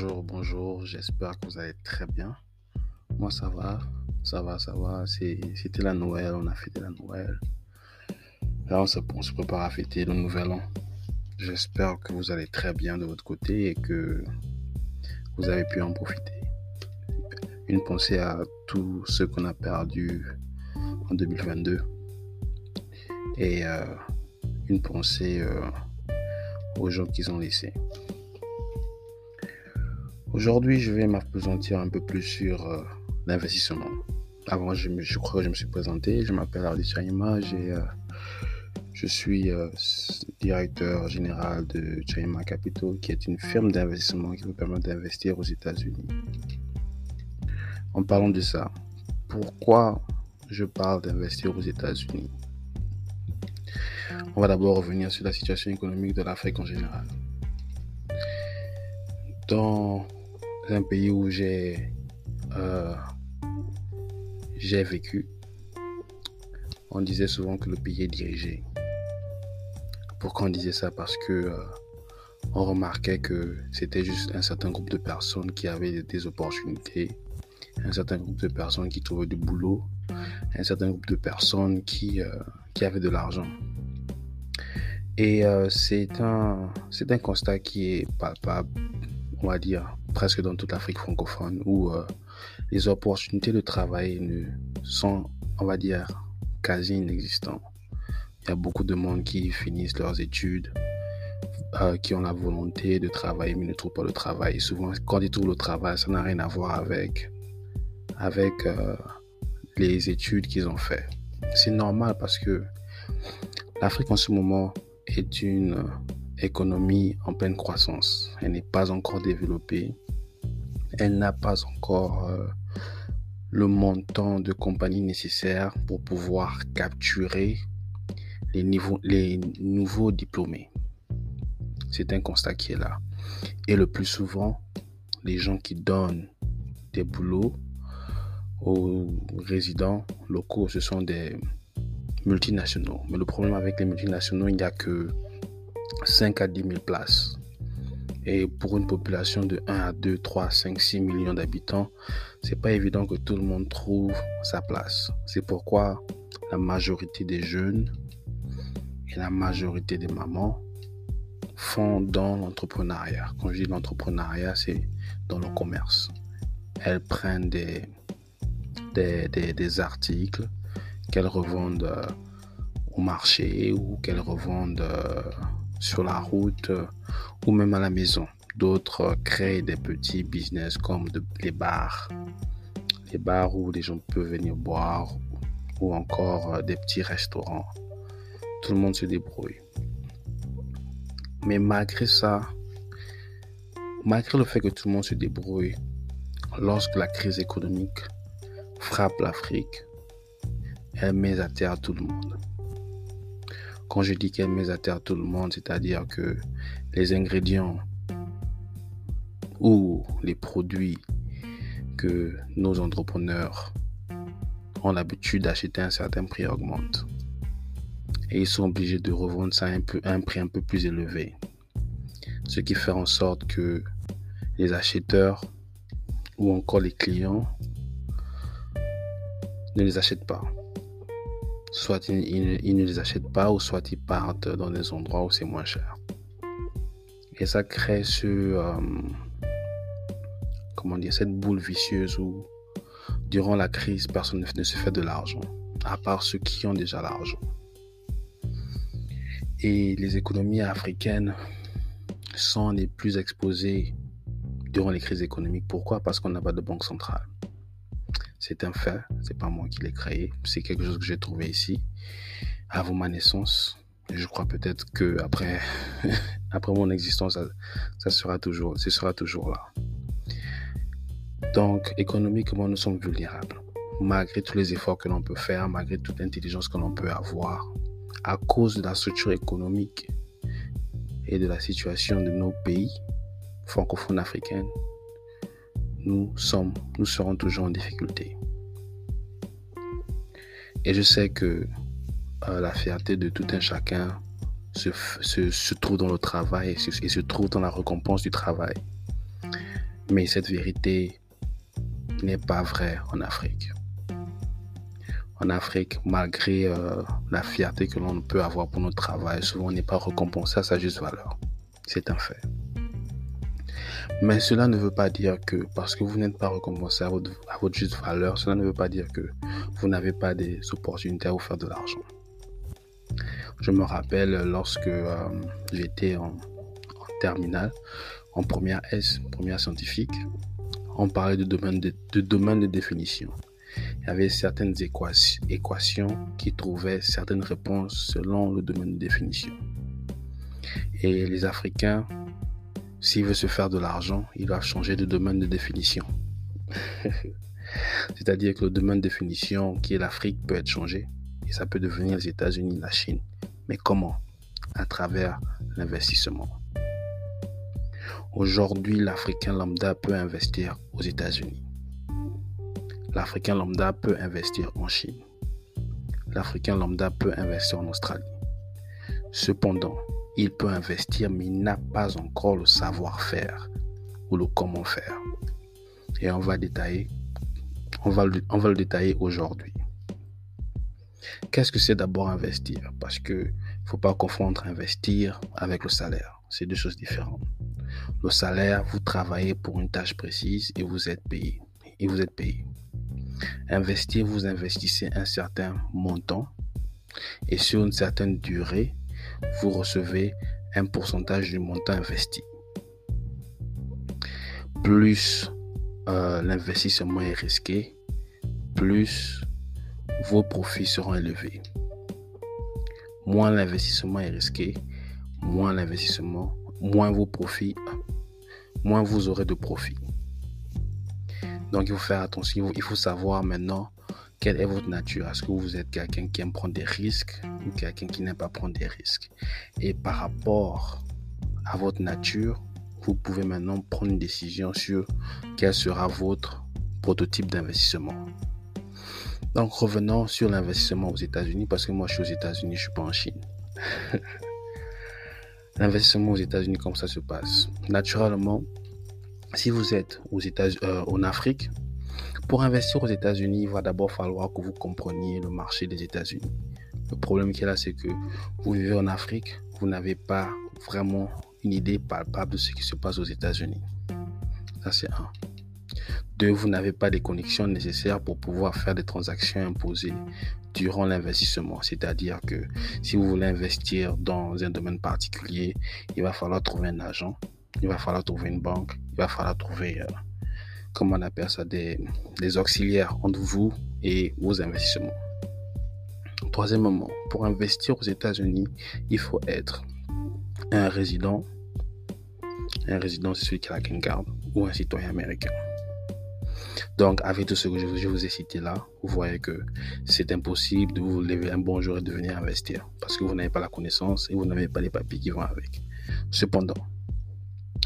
Bonjour, bonjour, j'espère que vous allez très bien. Moi ça va, ça va, ça va. C'était la Noël, on a fêté la Noël. Là on se, prépare à fêter le Nouvel An. J'espère que vous allez très bien de votre côté et que vous avez pu en profiter. Une pensée à tous ceux qu'on a perdus en 2022 et euh, une pensée euh, aux gens qu'ils ont laissés. Aujourd'hui, je vais m'apesantir un peu plus sur euh, l'investissement. Avant, je, je, crois que je me suis présenté. Je m'appelle Ardi Chaima. Euh, je suis euh, directeur général de Chaima Capital, qui est une firme d'investissement qui vous permet d'investir aux États-Unis. En parlant de ça, pourquoi je parle d'investir aux États-Unis? On va d'abord revenir sur la situation économique de l'Afrique en général. Dans un pays où j'ai euh, j'ai vécu, on disait souvent que le pays est dirigé. Pourquoi on disait ça? Parce que euh, on remarquait que c'était juste un certain groupe de personnes qui avaient des opportunités, un certain groupe de personnes qui trouvaient du boulot, un certain groupe de personnes qui, euh, qui avaient de l'argent. Et c'est un, c'est un constat qui est palpable, on va dire, presque dans toute l'Afrique francophone, où euh, les opportunités de travail ne sont, on va dire, quasi inexistantes. Il y a beaucoup de monde qui finissent leurs études, euh, qui ont la volonté de travailler, mais ne trouvent pas le travail. Souvent, quand ils trouvent le travail, ça n'a rien à voir avec, avec euh, les études qu'ils ont fait. C'est normal parce que l'Afrique en ce moment est une économie en pleine croissance. Elle n'est pas encore développée. Elle n'a pas encore euh, le montant de compagnie nécessaire pour pouvoir capturer les, les nouveaux diplômés. C'est un constat qui est là. Et le plus souvent, les gens qui donnent des boulots aux résidents locaux, ce sont des multinationaux. Mais le problème avec les multinationaux, il n'y a que 5 à 10 000 places. Et pour une population de 1 à 2, 3, 5, 6 millions d'habitants, c'est pas évident que tout le monde trouve sa place. C'est pourquoi la majorité des jeunes et la majorité des mamans font dans l'entrepreneuriat. Quand je dis l'entrepreneuriat, c'est dans le commerce. Elles prennent des, articles qu'elles revendent euh, au marché ou qu'elles revendent euh, sur la route euh, ou même à la maison. D'autres euh, créent des petits business comme les bars. Les bars où les gens peuvent venir boire ou encore euh, des petits restaurants. Tout le monde se débrouille. Mais malgré ça, malgré le fait que tout le monde se débrouille, lorsque la crise économique frappe l'Afrique, elle met à terre tout le monde. Quand je dis qu'elle met à terre tout le monde, c'est-à-dire que les ingrédients ou les produits que nos entrepreneurs ont l'habitude d'acheter à un certain prix augmentent. Et ils sont obligés de revendre ça à un, un prix un peu plus élevé. Ce qui fait en sorte que les acheteurs ou encore les clients ne les achètent pas soit ils, ne les achètent pas ou soit ils partent dans des endroits où c'est moins cher. Et ça crée ce, euh, comment dire, cette boule vicieuse où durant la crise, personne ne se fait de l'argent, à part ceux qui ont déjà l'argent. Et les économies africaines sont les plus exposées durant les crises économiques. Pourquoi? Parce qu'on n'a pas de banque centrale. C'est un fait, c'est pas moi qui l'ai créé, c'est quelque chose que j'ai trouvé ici avant ma naissance. Je crois peut-être que après, après mon existence, ça, sera toujours, ce sera toujours là. Donc, économiquement, nous sommes vulnérables. Malgré tous les efforts que l'on peut faire, malgré toute l'intelligence que l'on peut avoir, à cause de la structure économique et de la situation de nos pays francophones africains, nous sommes, nous serons toujours en difficulté. Et je sais que euh, la fierté de tout un chacun se, trouve dans le travail et se, trouve dans la récompense du travail. Mais cette vérité n'est pas vraie en Afrique. En Afrique, malgré euh, la fierté que l'on peut avoir pour notre travail, souvent on n'est pas récompensé à sa juste valeur. C'est un fait. Mais cela ne veut pas dire que parce que vous n'êtes pas récompensé à votre, juste valeur, cela ne veut pas dire que vous n'avez pas des opportunités à vous faire de l'argent. Je me rappelle lorsque euh, j'étais en, terminale, en première S, première scientifique, on parlait de domaine de, de de définition. Il y avait certaines équations qui trouvaient certaines réponses selon le domaine de définition. Et les Africains s'il veut se faire de l'argent, il doit changer de domaine de définition. C'est-à-dire que le domaine de définition qui est l'Afrique peut être changé et ça peut devenir les États-Unis, la Chine. Mais comment? À travers l'investissement. Aujourd'hui, l'Africain lambda peut investir aux États-Unis. L'Africain lambda peut investir en Chine. L'Africain lambda peut investir en Australie. Cependant, il peut investir, mais il n'a pas encore le savoir-faire ou le comment faire. Et on va détailler, on va le, détailler aujourd'hui. Qu'est-ce que c'est d'abord investir? Parce que faut pas confondre investir avec le salaire. C'est deux choses différentes. Le salaire, vous travaillez pour une tâche précise et vous êtes payé. Et vous êtes payé. Investir, vous investissez un certain montant et sur une certaine durée, vous recevez un pourcentage du montant investi. Plus euh, l'investissement est risqué, plus vos profits seront élevés. Moins l'investissement est risqué, moins l'investissement, moins vos profits, moins vous aurez de profits. Donc il faut faire attention, il faut savoir maintenant quelle est votre nature Est-ce que vous êtes quelqu'un qui aime prendre des risques? Quelqu'un qui n'aime pas prendre des risques Et par rapport à votre nature, vous pouvez maintenant prendre une décision sur quel sera votre prototype d'investissement. Donc revenons sur l'investissement aux États-Unis parce que moi je suis aux États-Unis, je suis pas en Chine. L'investissement aux États-Unis, comment ça se passe? Naturellement, si vous êtes aux États euh, en Afrique, pour investir aux États-Unis, il va d'abord falloir que vous compreniez le marché des États-Unis. Le problème qu'il a c'est que vous vivez en Afrique, vous n'avez pas vraiment une idée palpable de ce qui se passe aux États-Unis. Ça, c'est un. Deux, vous n'avez pas les connexions nécessaires pour pouvoir faire des transactions imposées durant l'investissement. C'est-à-dire que si vous voulez investir dans un domaine particulier, il va falloir trouver un agent, il va falloir trouver une banque, il va falloir trouver euh, comment on appelle ça, des, auxiliaires entre vous et vos investissements. Troisièmement, pour investir aux États-Unis, il faut être un résident. Un résident, c'est celui qui a la green ou un citoyen américain. Donc, avec tout ce que je vous ai cité là, vous voyez que c'est impossible de vous lever un bon jour et de venir investir parce que vous n'avez pas la connaissance et vous n'avez pas les papiers qui vont avec. Cependant,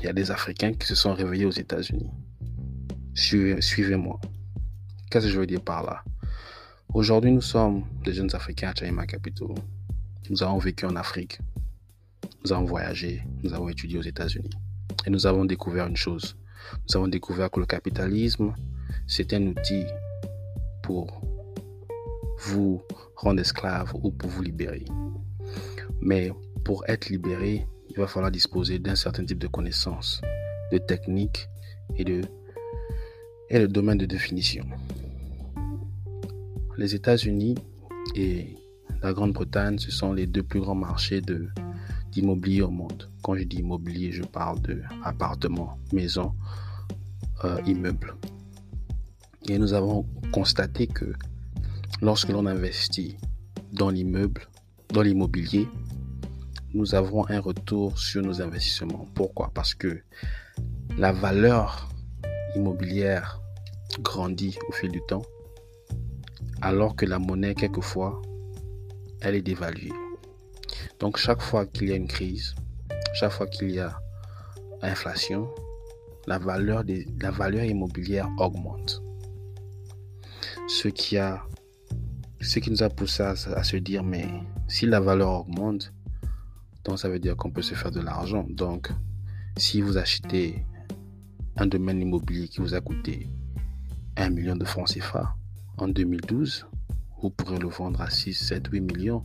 il y a des Africains qui se sont réveillés aux États-Unis Suivez-moi. Qu'est-ce que je veux dire par là? Aujourd'hui, nous sommes des jeunes Africains à Chaima Capital. Nous avons vécu en Afrique. Nous avons voyagé. Nous avons étudié aux États-Unis. Et nous avons découvert une chose. Nous avons découvert que le capitalisme, c'est un outil pour vous rendre esclave ou pour vous libérer. Mais pour être libéré, il va falloir disposer d'un certain type de connaissances, de techniques et de et le domaine de définition. Les États-Unis et la Grande-Bretagne, ce sont les deux plus grands marchés d'immobilier au monde. Quand je dis immobilier, je parle de appartements, maisons, euh, immeubles. Et nous avons constaté que lorsque l'on investit dans l'immeuble, dans l'immobilier, nous avons un retour sur nos investissements. Pourquoi? Parce que la valeur immobilière grandit au fil du temps, alors que la monnaie, quelquefois, elle est dévaluée. Donc chaque fois qu'il y a une crise, chaque fois qu'il y a inflation, la valeur, immobilière augmente. Ce qui, nous a poussé à, se dire, mais si la valeur augmente, donc ça veut dire qu'on peut se faire de l'argent. Donc, si vous achetez un domaine immobilier qui vous a coûté 1 million de francs CFA en 2012, vous pourrez le vendre à 6, 7, 8 millions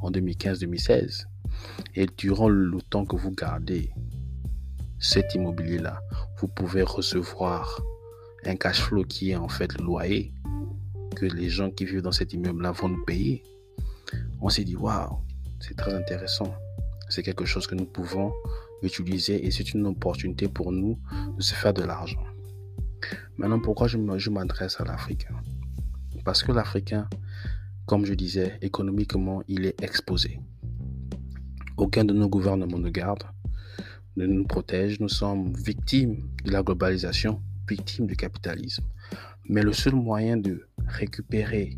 en 2015-2016. Et durant le temps que vous gardez cet immobilier-là, vous pouvez recevoir un cash flow qui est en fait le loyer que les gens qui vivent dans cet immeuble-là vont nous payer. On s'est dit, waouh, c'est très intéressant. C'est quelque chose que nous pouvons utiliser et c'est une opportunité pour nous de se faire de l'argent. Maintenant, pourquoi je m'adresse à l'Africain Parce que l'Africain, comme je disais, économiquement, il est exposé. Aucun de nos gouvernements ne garde, ne nous protège. Nous sommes victimes de la globalisation, victimes du capitalisme. Mais le seul moyen de récupérer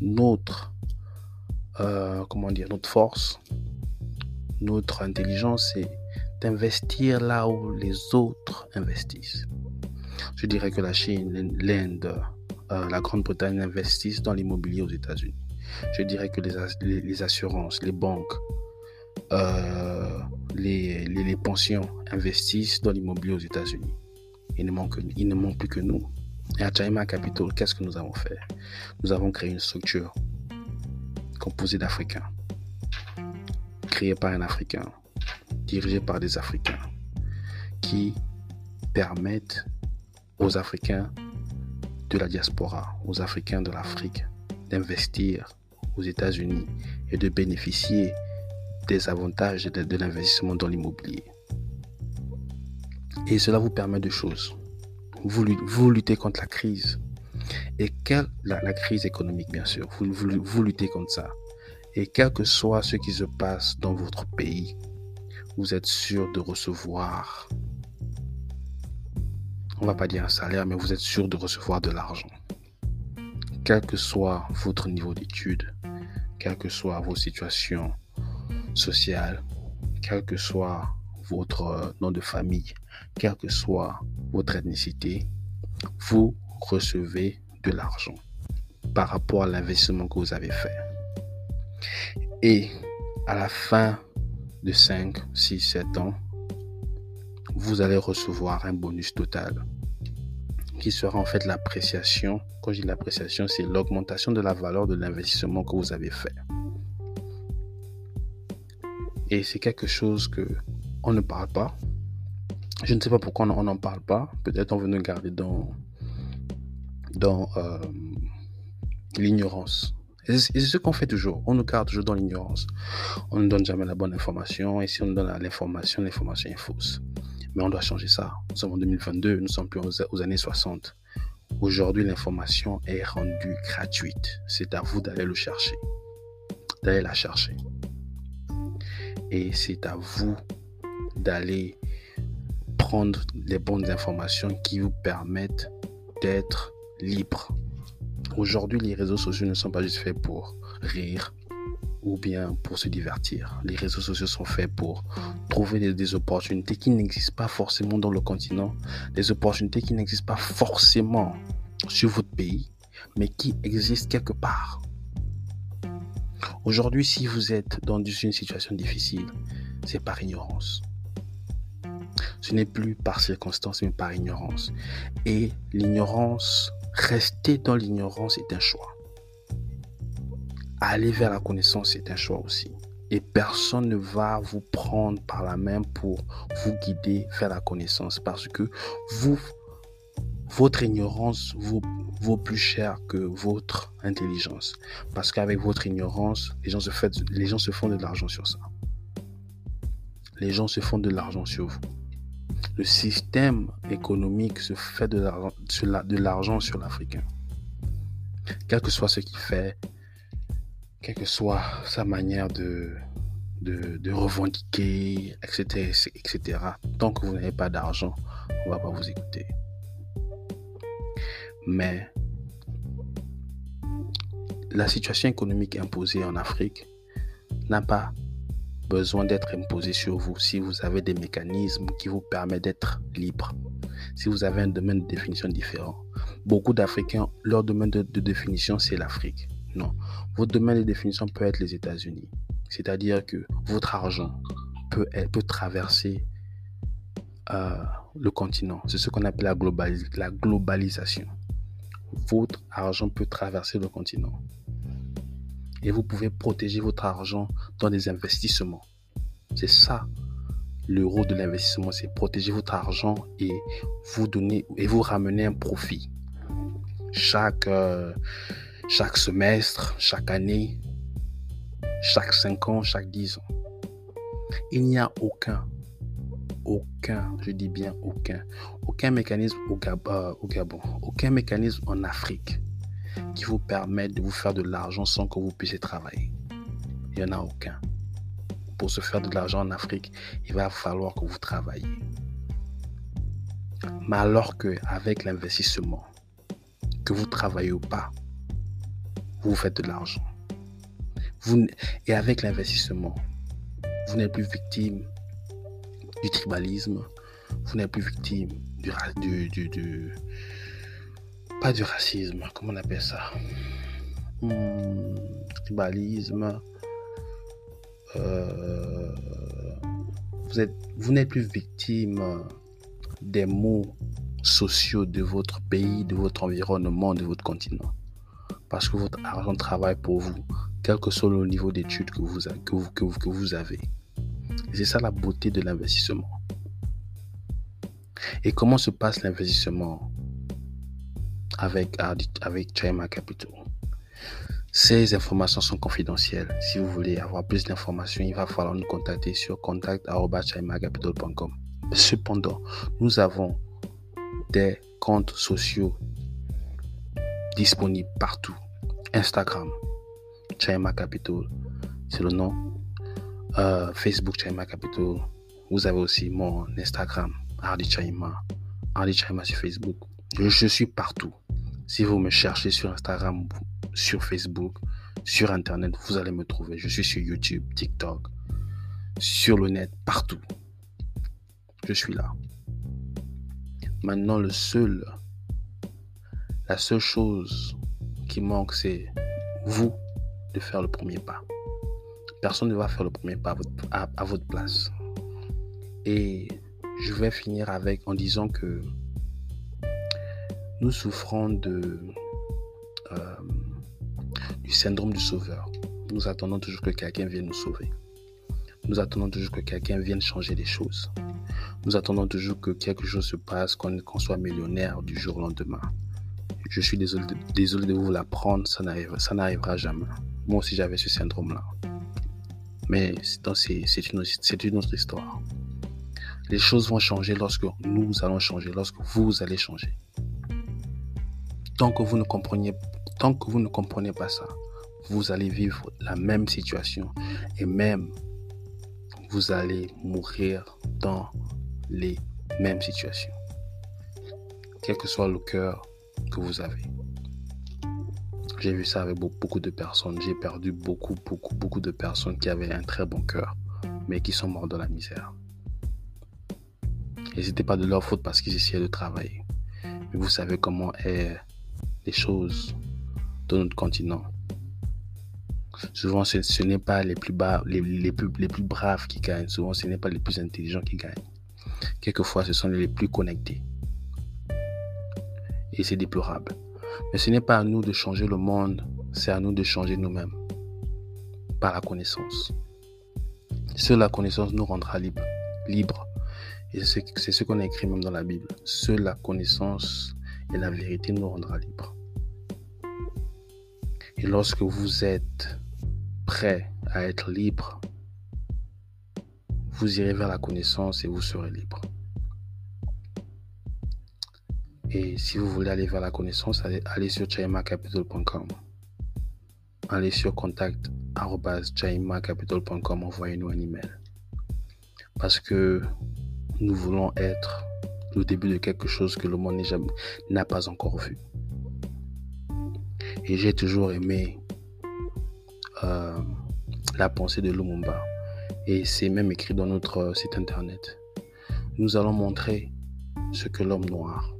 notre, euh, comment dire, notre force, notre intelligence, c'est d'investir là où les autres investissent. Je dirais que la Chine, l'Inde, euh, la Grande-Bretagne investissent dans l'immobilier aux États-Unis. Je dirais que les, assurances, les banques, euh, les, les, pensions investissent dans l'immobilier aux États-Unis. Il, ne manque, il ne manque plus que nous. Et à China Capital, qu'est-ce que nous avons fait? Nous avons créé une structure composée d'Africains, créée par un Africain, dirigée par des Africains, qui permettent aux Africains de la diaspora, aux Africains de l'Afrique, d'investir aux États-Unis et de bénéficier des avantages de, l'investissement dans l'immobilier. Et cela vous permet de choses. Vous, luttez contre la crise. Et la, crise économique, bien sûr. Vous, vous luttez contre ça. Et quel que soit ce qui se passe dans votre pays, vous êtes sûr de recevoir on va pas dire un salaire, mais vous êtes sûr de recevoir de l'argent. Quel que soit votre niveau d'études, quelle que soit vos situations sociales, quel que soit votre euh, nom de famille, quelle que soit votre ethnicité, vous recevez de l'argent par rapport à l'investissement que vous avez fait. Et à la fin de 5, 6, 7 ans, vous allez recevoir un bonus total qui sera en fait l'appréciation. Quand je dis l'appréciation, c'est l'augmentation de la valeur de l'investissement que vous avez fait. Et c'est quelque chose que on ne parle pas. Je ne sais pas pourquoi on n'en parle pas. Peut-être on veut nous garder dans, dans euh, l'ignorance. Et c'est ce qu'on fait toujours. On nous garde toujours dans l'ignorance. On ne donne jamais la bonne information. Et si on donne l'information, l'information est fausse. Mais on doit changer ça. Nous sommes en 2022, nous sommes plus aux, années 60. Aujourd'hui, l'information est rendue gratuite. C'est à vous d'aller le chercher, d'aller la chercher. Et c'est à vous d'aller prendre les bonnes informations qui vous permettent d'être libre. Aujourd'hui, les réseaux sociaux ne sont pas juste faits pour rire, ou bien pour se divertir. Les réseaux sociaux sont faits pour trouver des, opportunités qui n'existent pas forcément dans le continent, des opportunités qui n'existent pas forcément sur votre pays, mais qui existent quelque part. Aujourd'hui, si vous êtes dans une situation difficile, c'est par ignorance. Ce n'est plus par circonstance, mais par ignorance. Et l'ignorance, rester dans l'ignorance est un choix aller vers la connaissance, c'est un choix aussi. Et personne ne va vous prendre par la main pour vous guider vers la connaissance parce que vous, votre ignorance vaut, vaut plus cher que votre intelligence. Parce qu'avec votre ignorance, les gens, se fait, les gens se font de l'argent sur ça. Les gens se font de l'argent sur vous. Le système économique se fait de l'argent sur l'Africain. Quel que soit ce qu'il fait, quelle que soit sa manière de, revendiquer, etc., etc. Tant que vous n'avez pas d'argent, on ne va pas vous écouter. Mais la situation économique imposée en Afrique n'a pas besoin d'être imposée sur vous si vous avez des mécanismes qui vous permettent d'être libre. Si vous avez un domaine de définition différent. Beaucoup d'Africains, leur domaine de définition, c'est l'Afrique. Non. Votre domaine de définition peut être les États-Unis. C'est-à-dire que votre argent peut, peut traverser euh, le continent. C'est ce qu'on appelle la, globalisation. Votre argent peut traverser le continent. Et vous pouvez protéger votre argent dans des investissements. C'est ça le rôle de l'investissement, c'est protéger votre argent et vous donner et vous ramener un profit. Chaque, euh, chaque semestre, chaque année, chaque 5 ans, chaque 10 ans. Il n'y a aucun, aucun, je dis bien aucun, aucun mécanisme au, euh, au Gabon, aucun mécanisme en Afrique qui vous permette de vous faire de l'argent sans que vous puissiez travailler. Il n'y en a aucun. Pour se faire de l'argent en Afrique, il va falloir que vous travaillez. Mais alors qu'avec l'investissement, que vous travaillez ou pas, vous faites de l'argent. et avec l'investissement, vous n'êtes plus victime du tribalisme, vous n'êtes plus victime du, pas du racisme, comment on appelle ça? Hmm, Tribalisme. Euh, vous êtes, vous n'êtes plus victime des maux sociaux de votre pays, de votre environnement, de votre continent. Parce que votre argent travaille pour vous, quel que soit le niveau d'études que vous, que vous, que vous, avez. c'est ça la beauté de l'investissement. Et comment se passe l'investissement avec, avec Chima Capital? Ces informations sont confidentielles. Si vous voulez avoir plus d'informations, il va falloir nous contacter sur contact.chimacapital.com. Cependant, nous avons des comptes sociaux disponibles partout. Instagram, Chima Capital, c'est le nom. Euh, Facebook, Chima Capital. Vous avez aussi mon Instagram, Hardy Chaima. Hardy Chaima sur Facebook. Je, suis partout. Si vous me cherchez sur Instagram, sur Facebook, sur Internet, vous allez me trouver. Je suis sur YouTube, TikTok, sur le net, partout. Je suis là. Maintenant, le seul, la seule chose qui manque, c'est vous de faire le premier pas. Personne ne va faire le premier pas à votre, place. Et je vais finir avec en disant que nous souffrons de, euh, du syndrome du sauveur. Nous attendons toujours que quelqu'un vienne nous sauver. Nous attendons toujours que quelqu'un vienne changer les choses. Nous attendons toujours que quelque chose se passe, qu'on soit millionnaire du jour au lendemain. Je suis désolé de, désolé de vous l'apprendre, ça n'arrivera jamais. Moi aussi j'avais ce syndrome-là. Mais c'est une, autre histoire. Les choses vont changer lorsque nous allons changer, lorsque vous allez changer. Tant que vous ne comprenez pas ça, vous allez vivre la même situation et même vous allez mourir dans les mêmes situations. Quel que soit le cœur que vous avez. J'ai vu ça avec beaucoup de personnes. J'ai perdu beaucoup, beaucoup, beaucoup de personnes qui avaient un très bon cœur, mais qui sont morts dans la misère. Et ce n'était pas de leur faute parce qu'ils essayaient de travailler. Mais vous savez comment est les choses dans notre continent. Souvent, ce, n'est pas les plus, bas, les, plus, les plus braves qui gagnent. Souvent, ce n'est pas les plus intelligents qui gagnent. Quelquefois, ce sont les plus connectés. Et c'est déplorable. Mais ce n'est pas à nous de changer le monde, c'est à nous de changer nous-mêmes. Par la connaissance. Seule la connaissance nous rendra libres. Libre. Et c'est ce qu'on a écrit même dans la Bible. Seule la connaissance et la vérité nous rendra libres. Et lorsque vous êtes prêt à être libre, vous irez vers la connaissance et vous serez libre. Et si vous voulez aller vers la connaissance, allez, sur chaimacapital.com. Allez sur contact.chaimacapital.com, envoyez-nous un email. Parce que nous voulons être le début de quelque chose que le monde n'a pas encore vu. Et j'ai toujours aimé euh, la pensée de Lumumba. Et c'est même écrit dans notre site internet. Nous allons montrer ce que l'homme noir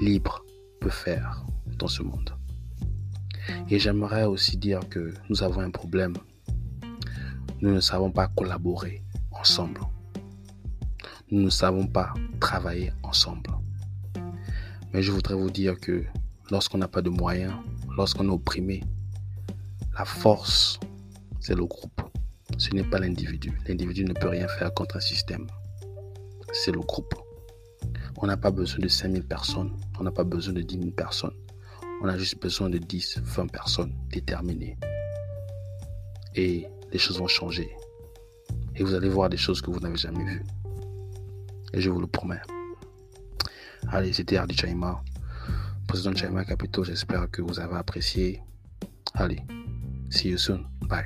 libre peut faire dans ce monde. Et j'aimerais aussi dire que nous avons un problème. Nous ne savons pas collaborer ensemble. nous ne savons pas travailler ensemble. Mais je voudrais vous dire que lorsqu'on n'a pas de moyens, lorsqu'on est opprimé, la force, c'est le groupe. Ce n'est pas l'individu. L'individu ne peut rien faire contre un système. C'est le groupe. On n'a pas besoin de 5000 personnes. On n'a pas besoin de 10 000 personnes. On a juste besoin de 10, 20 personnes déterminées. Et les choses vont changer. Et vous allez voir des choses que vous n'avez jamais vues. Et je vous le promets. Allez, c'était Hardy Chaima, président de Chaima Capital. J'espère que vous avez apprécié. Allez, see you soon. Bye.